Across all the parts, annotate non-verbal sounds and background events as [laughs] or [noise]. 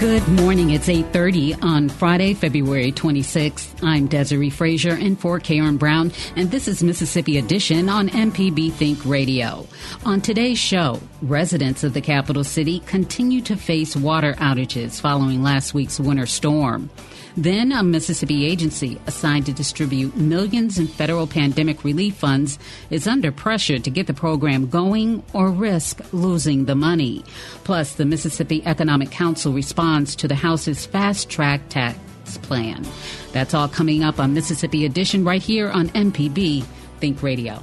Good morning. It's 8:30 on Friday, February 26th. I'm Desiree Frazier and for Karen Brown, and this is Mississippi Edition on MPB Think Radio. On today's show, residents of the capital city continue to face water outages following last week's winter storm. Then, a Mississippi agency assigned to distribute millions in federal pandemic relief funds is under pressure to get the program going or risk losing the money. Plus, the Mississippi Economic Council responds to the House's fast track tax plan. That's all coming up on Mississippi Edition right here on MPB Think Radio.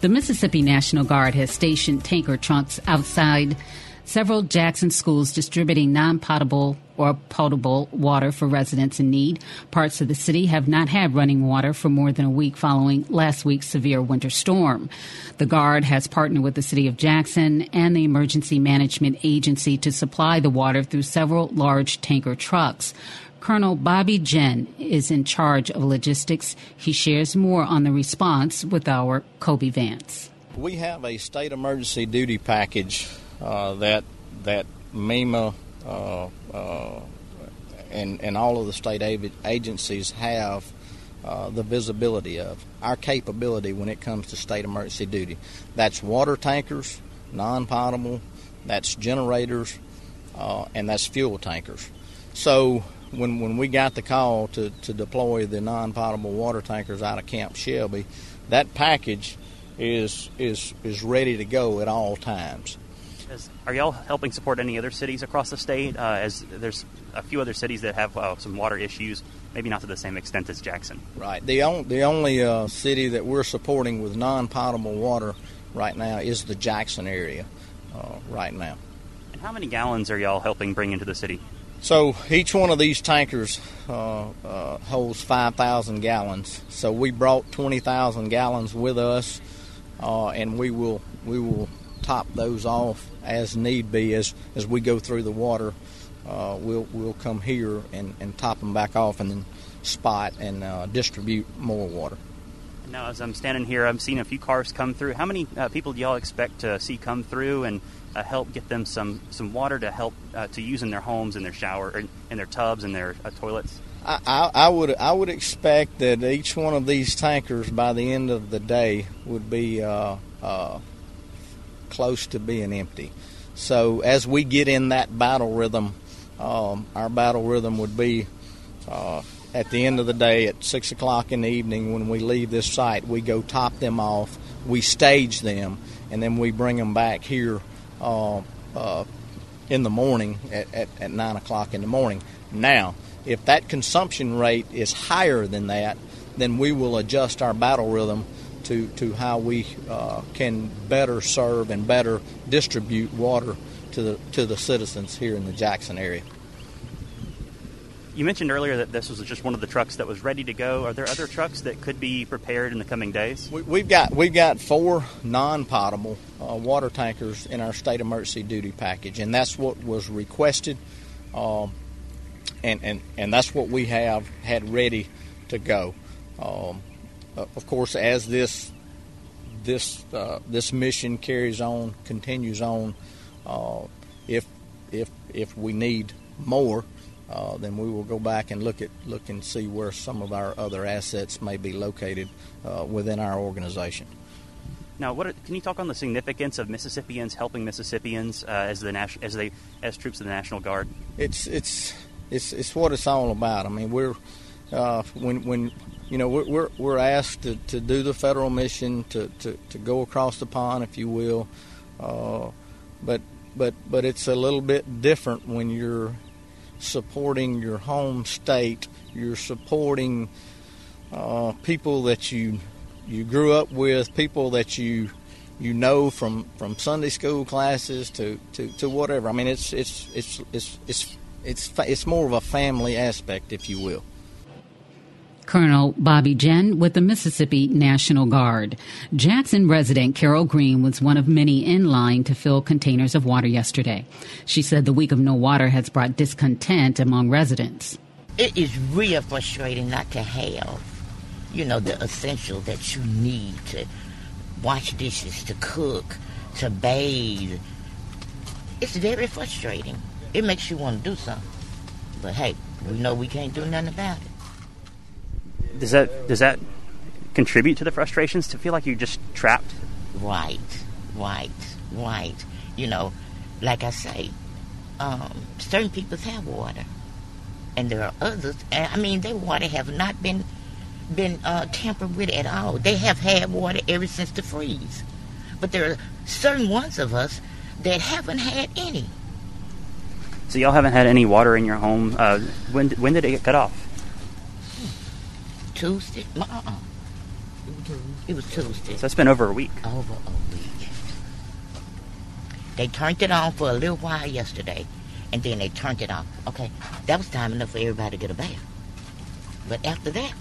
The Mississippi National Guard has stationed tanker trucks outside several Jackson schools distributing non potable or potable water for residents in need. Parts of the city have not had running water for more than a week following last week's severe winter storm. The Guard has partnered with the City of Jackson and the Emergency Management Agency to supply the water through several large tanker trucks. Colonel Bobby Ginn is in charge of logistics. He shares more on the response with our Kobee Vance. We have a state emergency duty package that that MEMA uh, uh, and and all of the state agencies have uh, the visibility of our capability when it comes to state emergency duty. That's water tankers, non-potable, that's generators, uh, and that's fuel tankers. So when when we got the call to, to deploy the non-potable water tankers out of Camp Shelby, that package is is is ready to go at all times. Are y'all helping support any other cities across the state? Uh, as there's a few other cities that have uh, some water issues, maybe not to the same extent as Jackson. Right. The, on, the only uh, city that we're supporting with non-potable water right now is the Jackson area uh, right now. And how many gallons are y'all helping bring into the city? So each one of these tankers uh, uh, holds 5,000 gallons. So we brought 20,000 gallons with us, and we will we will top those off as need be as, as we go through the water. Uh, we'll we'll come here and, and top them back off and then spot and uh, distribute more water. Now, as I'm standing here, I'm seeing a few cars come through. How many uh, people do y'all expect to see come through and uh, help get them some, some water to help uh, to use in their homes, in their shower, in, in their tubs, and their uh, toilets? I, I, I, would I would expect that each one of these tankers by the end of the day would be close to being empty. So as we get in that battle rhythm, um, our battle rhythm would be uh, at the end of the day at six o'clock in the evening when we leave this site, we go top them off, we stage them, and then we bring them back here uh, uh, in the morning at, at, at nine o'clock in the morning. Now, if that consumption rate is higher than that, then we will adjust our battle rhythm to, to how we uh, can better serve and better distribute water to the, to the citizens here in the Jackson area. you mentioned earlier that this was just one of the trucks that was ready to go. Are there other trucks that could be prepared in the coming days? We, have got we've got four non-potable uh, water tankers in our state emergency duty package, and that's what was requested, um, and and and that's what we have had ready to go. Um, uh, of course, as this this uh, this mission carries on, continues on, uh, if if if we need more, uh, then we will go back and look at look and see where some of our other assets may be located uh, within our organization. Now, what can you talk on the significance of Mississippians helping Mississippians uh, as the nas- as they as troops of the National Guard? It's it's it's it's what it's all about. I mean, we're uh, when when you know we're we're, asked to, to do the federal mission to, to, to go across the pond, if you will, uh, but but but it's a little bit different when you're supporting your home state. You're supporting uh, people that you you grew up with, people that you you know from, from Sunday school classes to, to, to whatever. I mean, it's it's it's it's it's it's it's more of a family aspect, if you will. Colonel Bobby Ginn with the Mississippi National Guard. Jackson resident Carol Green was one of many in line to fill containers of water yesterday. She said the week of no water has brought discontent among residents. It is real frustrating not to have, you know, the essential that you need to wash dishes, to cook, to bathe. It's very frustrating. It makes you want to do something. But hey, we know we can't do nothing about it does that does that contribute to the frustrations to feel like you're just trapped? Right, right, right. You know, like I say, um, certain people have water, and there are others. And I mean, their water have not been been uh, tampered with at all. They have had water ever since the freeze, but there are certain ones of us that haven't had any. So y'all haven't had any water in your home. Uh, when when did it get cut off? Tuesday. Uh-uh. It was Tuesday. So it's been over a week. Over a week. They turned it on for a little while yesterday, and then they turned it off. Okay, that was time enough for everybody to get a bath. But after that,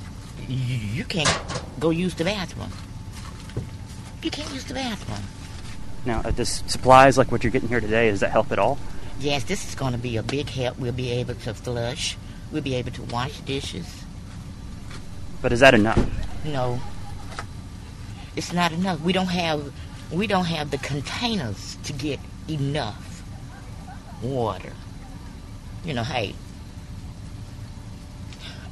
you, you can't go use the bathroom. You can't use the bathroom. Now, uh, does supplies like what you're getting here today, does that help at all? Yes, this is going to be a big help. We'll be able to flush. We'll be able to wash dishes. But is that enough? No. It's not enough. We don't have we don't have the containers to get enough water. You know, hey,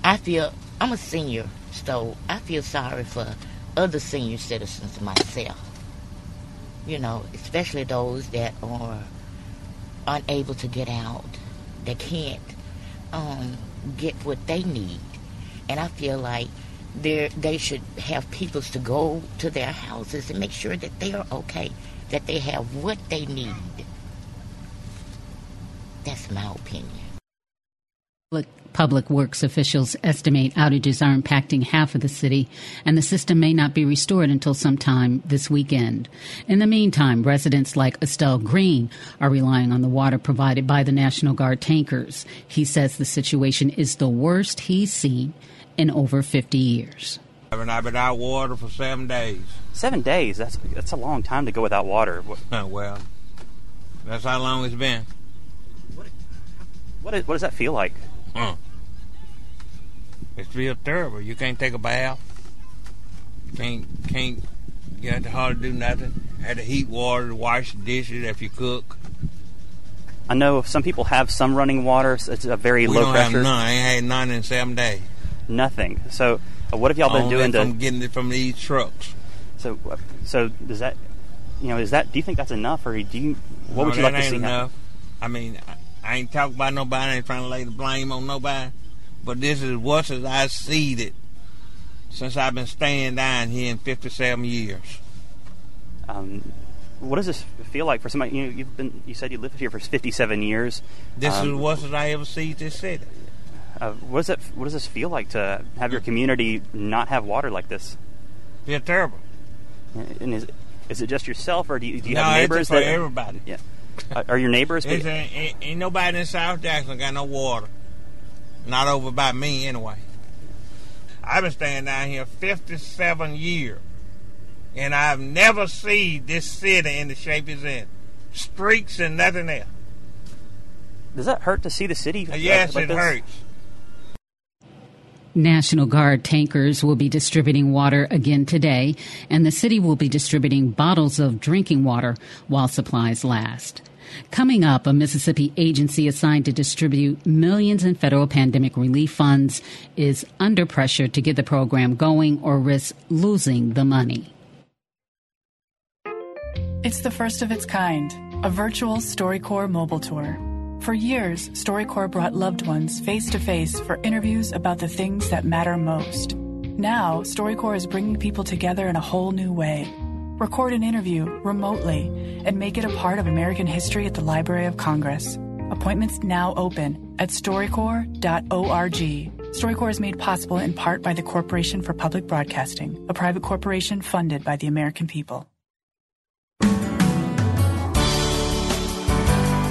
I feel I'm a senior, so I feel sorry for other senior citizens myself. You know, especially those that are unable to get out, they can't um, get what they need and I feel like they should have people to go to their houses and make sure that they are okay, that they have what they need. That's my opinion. Public Works officials estimate outages are impacting half of the city, and the system may not be restored until sometime this weekend. In the meantime, residents like Estell Green are relying on the water provided by the National Guard tankers. He says the situation is the worst he's seen in over 50 years. I've been out water for seven days. Seven days? That's that's a long time to go without water. [laughs] Oh, well, that's how long it's been. What, what, what does that feel like? Huh. It feels terrible. You can't take a bath. Can't can't get to hard to do nothing. Had to heat water to wash the dishes if you cook. I know some people have some running water. It's a very we low don't pressure. Have none. I ain't had none in seven days nothing. So, uh, what have y'all been Only doing to? I'm getting it from these trucks. So, uh, so does that, you know, is that? Do you think that's enough, or do you? What no, would you like to ain't see? Enough. I mean, I, I ain't talking about nobody. I ain't trying to lay the blame on nobody. But this is what as I see it since I've been staying down here in 57 years. Um, what does this feel like for somebody? You know, you've been. You said you lived here for 57 years. This um, is what as I ever see this city. Uh, what does it? What does this feel like to have your community not have water like this? Feel terrible. And is is it just yourself, or do you, do you no, have neighbors it's for that everybody? Yeah. Uh, are your nairbors? ain't, ain't, nobody in South Jackson got no water. Not over by me anyway. I've been staying down here 57 years, and I've never seen this city in the shape it's in. Streaks and nothing else. Does that hurt to see the city? Uh, yes, like it this? hurts. National Guard tankers will be distributing water again today, and the city will be distributing bottles of drinking water while supplies last. Coming up, a Mississippi agency assigned to distribute millions in federal pandemic relief funds is under pressure to get the program going or risk losing the money. It's the first of its kind, a virtual StoryCorps mobile tour. For years, StoryCorps brought loved ones face to face for interviews about the things that matter most. Now, StoryCorps is bringing people together in a whole new way. Record an interview remotely and make it a part of American history at the Library of Congress. Appointments now open at storycorps.org. StoryCorps is made possible in part by the Corporation for Public Broadcasting, a private corporation funded by the American people.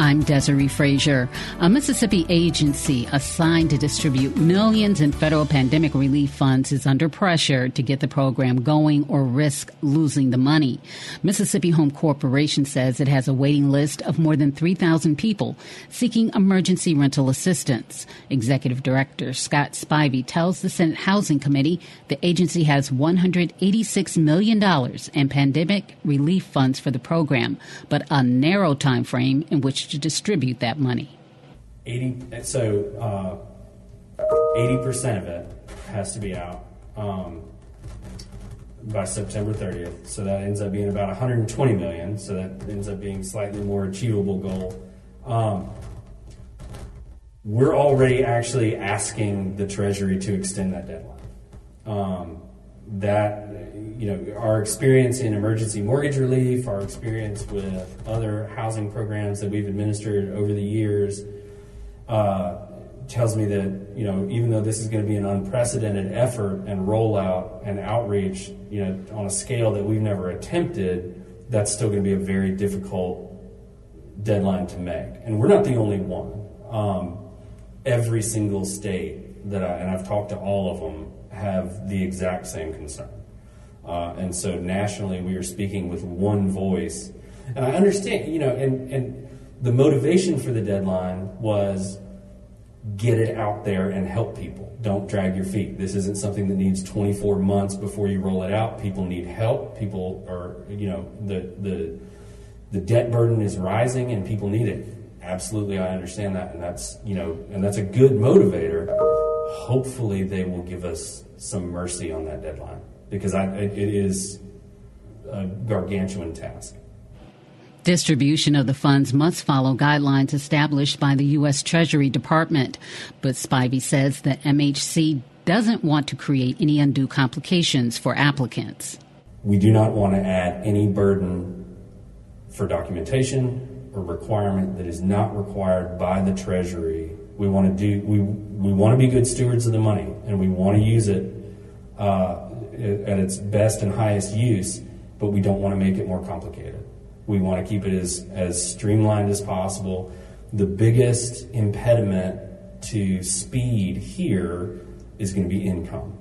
I'm Desiree Frazier. A Mississippi agency assigned to distribute millions in federal pandemic relief funds is under pressure to get the program going or risk losing the money. Mississippi Home Corporation says it has a waiting list of more than 3,000 people seeking emergency rental assistance. Executive Director Scott Spivey tells the Senate Housing Committee the agency has $186 million in pandemic relief funds for the program, but a narrow time frame in which to distribute that money. 80 so uh, 80% of it has to be out um, by September 30th. So that ends up being about 120 million. So that ends up being slightly more achievable goal. Um, we're already actually asking the Treasury to extend that deadline. Um, that you know our experience in emergency mortgage relief, our experience with other housing programs that we've administered over the years, uh, tells me that you know even though this is going to be an unprecedented effort and rollout and outreach, you know on a scale that we've never attempted, that's still going to be a very difficult deadline to make. And we're not the only one. Um, every single state that I, and I've talked to all of them have the exact same concern. Uh, and so nationally, we are speaking with one voice. And I understand, you know, and, and the motivation for the deadline was get it out there and help people. Don't drag your feet. This isn't something that needs 24 months before you roll it out. People need help. People are, you know, the, the, the debt burden is rising and people need it. Absolutely, I understand that. And that's, you know, and that's a good motivator hopefully they will give us some mercy on that deadline because I, it is a gargantuan task. Distribution of the funds must follow guidelines established by the U.S. Treasury Department, but Spivey says the MHC doesn't want to create any undue complications for applicants. We do not want to add any burden for documentation or requirement that is not required by the Treasury. We want to do we we want to be good stewards of the money, and we want to use it uh, at its best and highest use, but we don't want to make it more complicated. We want to keep it as, as streamlined as possible. The biggest impediment to speed here is going to be income.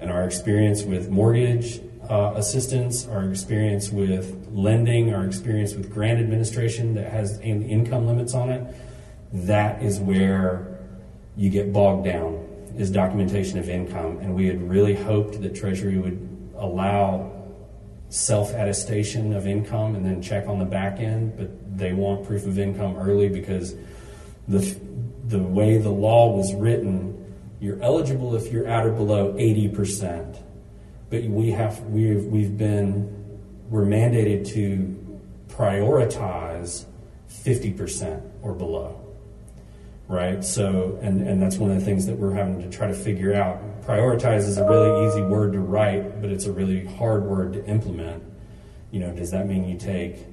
And our experience with mortgage uh, assistance, our experience with lending, our experience with grant administration that has income limits on it, that is where you get bogged down is documentation of income. And we had really hoped that Treasury would allow self attestation of income and then check on the back end, but they want proof of income early because the, the way the law was written, you're eligible if you're at or below 80%. But we have, we've, we've been, we're mandated to prioritize 50% or below right? So, and, and that's one of the things that we're having to try to figure out. Prioritize is a really easy word to write, but it's a really hard word to implement. You know, does that mean you take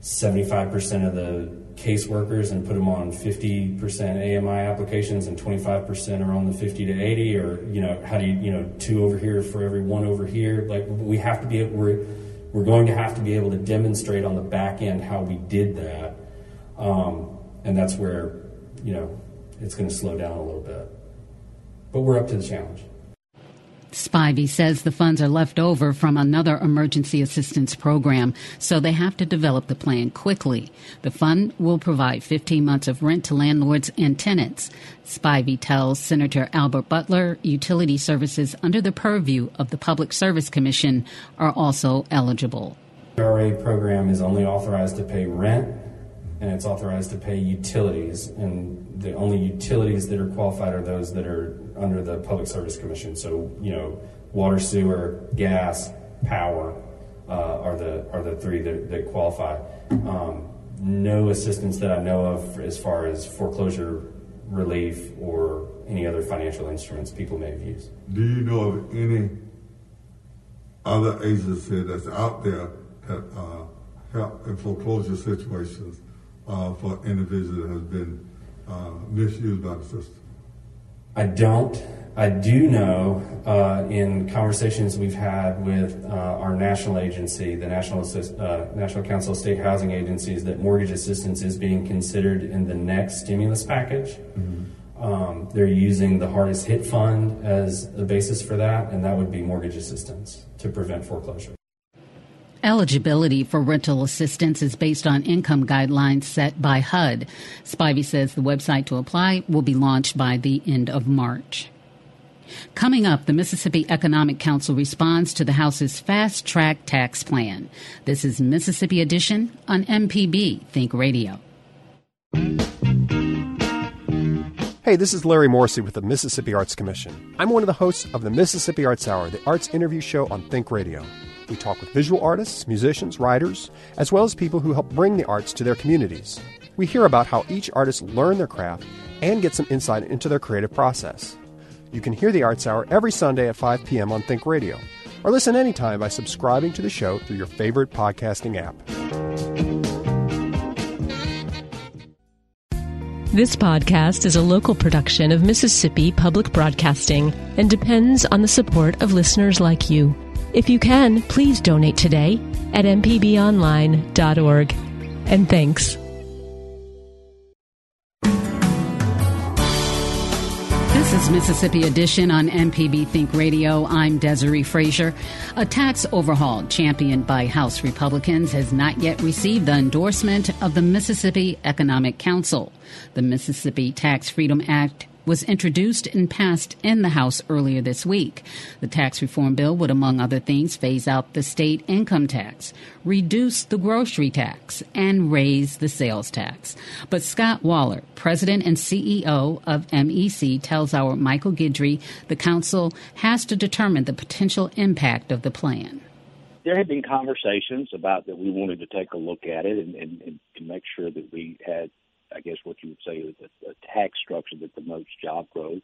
75% of the caseworkers and put them on 50% AMI applications and 25% are on the 50 to 80 or, you know, how do you, you know, two over here for every one over here? Like we have to be, we're, we're going to have to be able to demonstrate on the back end how we did that Um, and that's where, you know, it's going to slow down a little bit. But we're up to the challenge. Spivey says the funds are left over from another emergency assistance program, so they have to develop the plan quickly. The fund will provide 15 months of rent to landlords and tenants. Spivey tells Senator Albert Butler utility services under the purview of the Public Service Commission are also eligible. The RA program is only authorized to pay rent and it's authorized to pay utilities, and the only utilities that are qualified are those that are under the Public Service Commission. So, you know, water, sewer, gas, power uh, are the are the three that, that qualify. Um, no assistance that I know of as far as foreclosure relief or any other financial instruments people may have used. Do you know of any other agency that's out there that uh, help in foreclosure situations uh, for individuals that has been uh, misused by the system? I don't. I do know uh, in conversations we've had with uh, our national agency, the National, uh, national Council of State Housing Agencies, that mortgage assistance is being considered in the next stimulus package. Mm-hmm. Um, they're using the hardest hit fund as the basis for that, and that would be mortgage assistance to prevent foreclosure. Eligibility for rental assistance is based on income guidelines set by HUD. Spivey says the website to apply will be launched by the end of March. Coming up, the Mississippi Economic Council responds to the House's fast track tax plan. This is Mississippi Edition on MPB Think Radio. Hey, this is Larry Morrissey with the Mississippi Arts Commission. I'm one of the hosts of the Mississippi Arts Hour, the arts interview show on Think Radio. We talk with visual artists, musicians, writers, as well as people who help bring the arts to their communities. We hear about how each artist learned their craft and get some insight into their creative process. You can hear the Arts Hour every Sunday at 5 p.m. on Think Radio, or listen anytime by subscribing to the show through your favorite podcasting app. This podcast is a local production of Mississippi Public Broadcasting and depends on the support of listeners like you. If you can, please donate today at mpbonline.org. And thanks. This is Mississippi Edition on MPB Think Radio. I'm Desiree Frazier. A tax overhaul championed by House Republicans has not yet received the endorsement of the Mississippi Economic Council. The Mississippi Tax Freedom Act was introduced and passed in the House earlier this week. The tax reform bill would, among other things, phase out the state income tax, reduce the grocery tax, and raise the sales tax. But Scott Waller, president and CEO of MEC, tells our Michael Guidry the council has to determine the potential impact of the plan there had been conversations about that we wanted to take a look at it and, and, and to make sure that we had I guess what you would say is a, a tax structure that promotes job growth,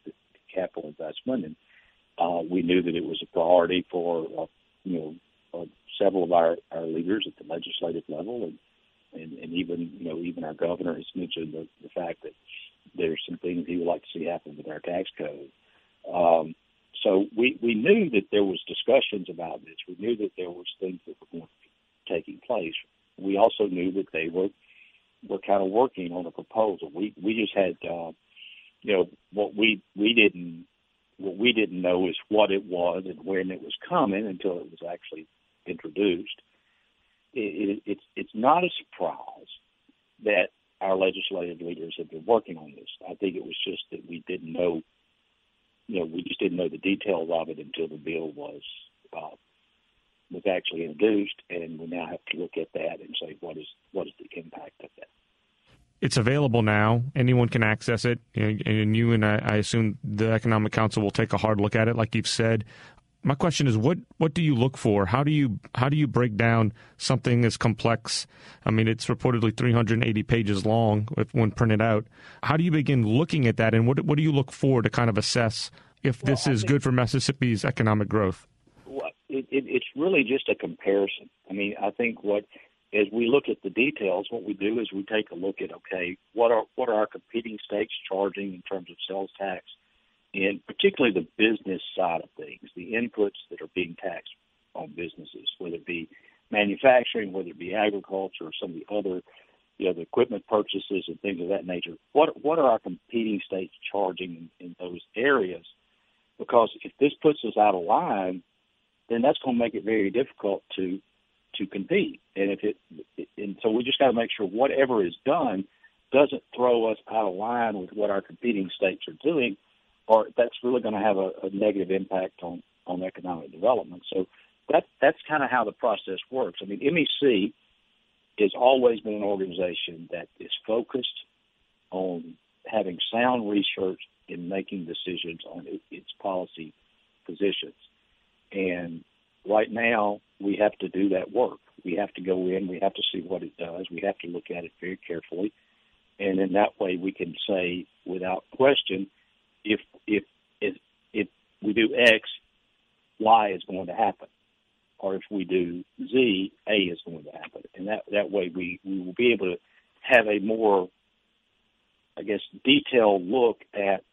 capital investment, and uh, we knew that it was a priority for uh, you know uh, several of our, our leaders at the legislative level, and, and and even you know even our governor has mentioned the, the fact that there's some things he would like to see happen with our tax code. Um, so we we knew that there was discussions about this. We knew that there was things that were going to be taking place. We also knew that they were we're kind of working on a proposal. We we just had uh, you know what we we didn't what we didn't know is what it was and when it was coming until it was actually introduced. It, it, it's it's not a surprise that our legislative leaders have been working on this. I think it was just that we didn't know, you know, we just didn't know the details of it until the bill was uh, was actually introduced, and we now have to look at that and say what is what is the impact of. It's available now. Anyone can access it, and you and I, I assume the Economic Council will take a hard look at it, like you've said. My question is, what what do you look for? How do you how do you break down something as complex? I mean, it's reportedly 380 pages long if, when printed out. How do you begin looking at that, and what what do you look for to kind of assess if well, this is good for Mississippi's economic growth? it, it, it's really just a comparison. I mean, I think what as we look at the details, what we do is we take a look at okay, what are what are our competing states charging in terms of sales tax, and particularly the business side of things, the inputs that are being taxed on businesses, whether it be manufacturing, whether it be agriculture, or some of the other you know, the equipment purchases and things of that nature. What what are our competing states charging in, in those areas? Because if this puts us out of line, then that's going to make it very difficult to to compete. And if it, and so we just got to make sure whatever is done doesn't throw us out of line with what our competing states are doing, or that's really going to have a, a negative impact on on economic development. So that that's kind of how the process works. I mean, MEC has always been an organization that is focused on having sound research in making decisions on its policy positions. And right now, we have to do that work. We have to go in, we have to see what it does, we have to look at it very carefully. And in that way, we can say without question, if if if, if we do X, Y is going to happen or if we do Z, A is going to happen. And that, that way we, we will be able to have a more, I guess, detailed look at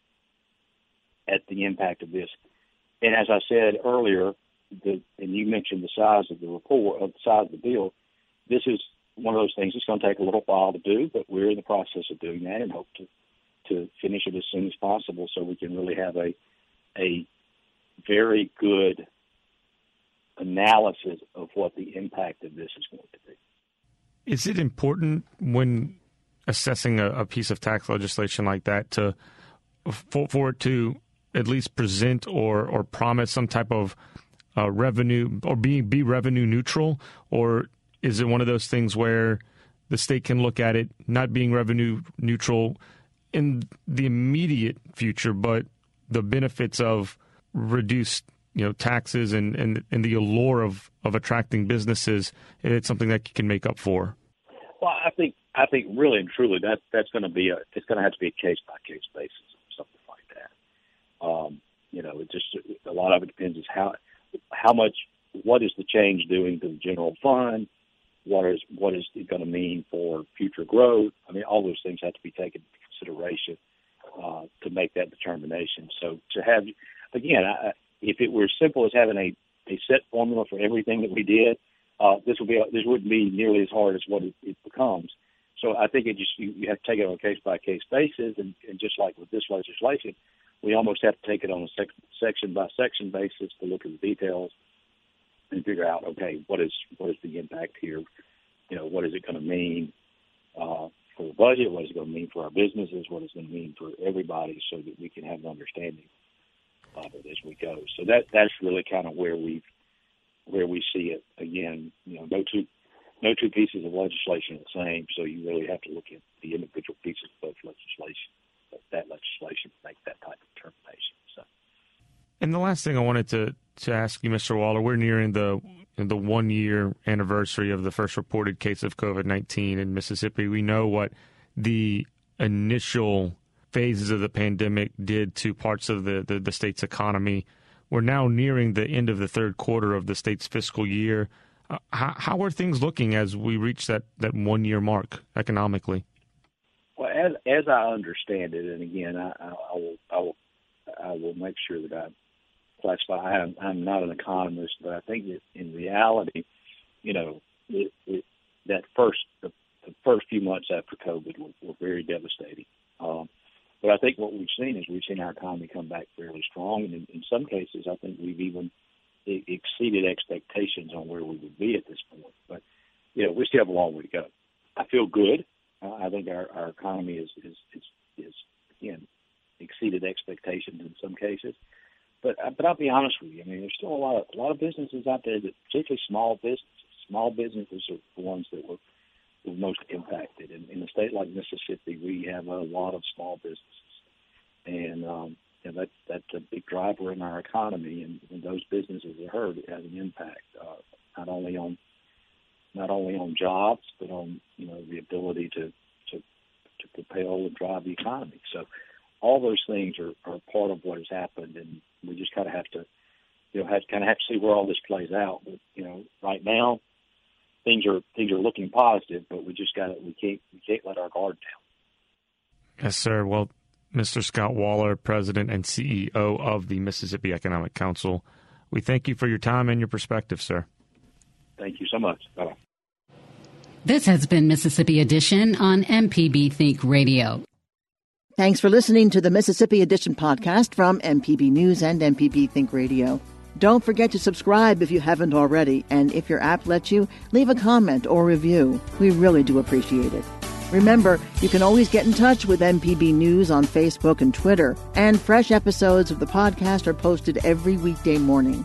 at the impact of this. And as I said earlier, and you mentioned the size of the report, of the size of the bill, this is one of those things that's going to take a little while to do, but we're in the process of doing that and hope to to finish it as soon as possible so we can really have a a very good analysis of what the impact of this is going to be. Is it important when assessing a, a piece of tax legislation like that to for, for, it to at least present or or promise some type of uh, revenue or be be revenue neutral, or is it one of those things where the state can look at it not being revenue neutral in the immediate future, but the benefits of reduced you know taxes and, and, and the allure of, of attracting businesses, it's something that you can make up for. Well, I think I think really and truly that that's going to be a it's going to have to be a case by case basis, or something like that. Um, you know, it just a lot of it depends is how how much what is the change doing to the general fund, what is what is it going to mean for future growth. I mean, all those things have to be taken into consideration uh, to make that determination. So to have again, I, if it were as simple as having a, a set formula for everything that we did, uh, this would be this wouldn't be nearly as hard as what it, it becomes. So I think it just you, you have to take it on a case by case basis, and, and just like with this legislation, we almost have to take it on a sec- section by section basis to look at the details and figure out okay what is what is the impact here, you know what is it going to mean uh, for the budget, what is it going to mean for our businesses, what is it going to mean for everybody, so that we can have an understanding of it as we go. So that that's really kind of where we've where we see it. Again, you know, no two no two pieces of legislation are the same, so you really have to look at the individual pieces of legislation, that legislation to make that type of determination. So. And the last thing I wanted to to ask you, Mr. Waller, we're nearing the the one year anniversary of the first reported case of COVID nineteen in Mississippi. We know what the initial phases of the pandemic did to parts of the, the, the, state's economy. We're now nearing the end of the third quarter of the state's fiscal year. Uh, how, how, are things looking as we reach that, that one year mark economically? Well, as as I understand it, and again, I, I, I will I will I will make sure that I classify. I'm, I'm not an economist, but I think that in reality, you know, it, it, that first the, the first few months after COVID were, were very devastating. Um, but I think what we've seen is we've seen our economy come back fairly strong, and in, in some cases, I think we've even exceeded expectations on where we would be at this point. But you know, we still have a long way to go. I feel good. I think our, our economy is, is is is again exceeded expectations in some cases. But uh, but I'll be honest with you. I mean, there's still a lot of a lot of businesses out there that, particularly small businesses, small businesses are the ones that were were most impacted. And in a state like Mississippi, we have a lot of small businesses, and um, and that that's a big driver in our economy. And when those businesses are hurt, it has an impact uh, not only on not only on jobs, but on you know the ability to to to propel and drive the economy. So all those things are, are part of what has happened, and we just kind of have to you know have kind of have to see where all this plays out. But you know, right now things are things are looking positive, but we just got to we can't we can't let our guard down. Yes, sir. Well, Mr. Scott Waller, President and CEO of the Mississippi Economic Council, we thank you for your time and your perspective, sir. Thank you so much. Bye. This has been Mississippi Edition on MPB Think Radio. Thanks for listening to the Mississippi Edition podcast from MPB News and MPB Think Radio. Don't forget to subscribe if you haven't already, and if your app lets you, leave a comment or review. We really do appreciate it. Remember, you can always get in touch with MPB News on Facebook and Twitter, and fresh episodes of the podcast are posted every weekday morning.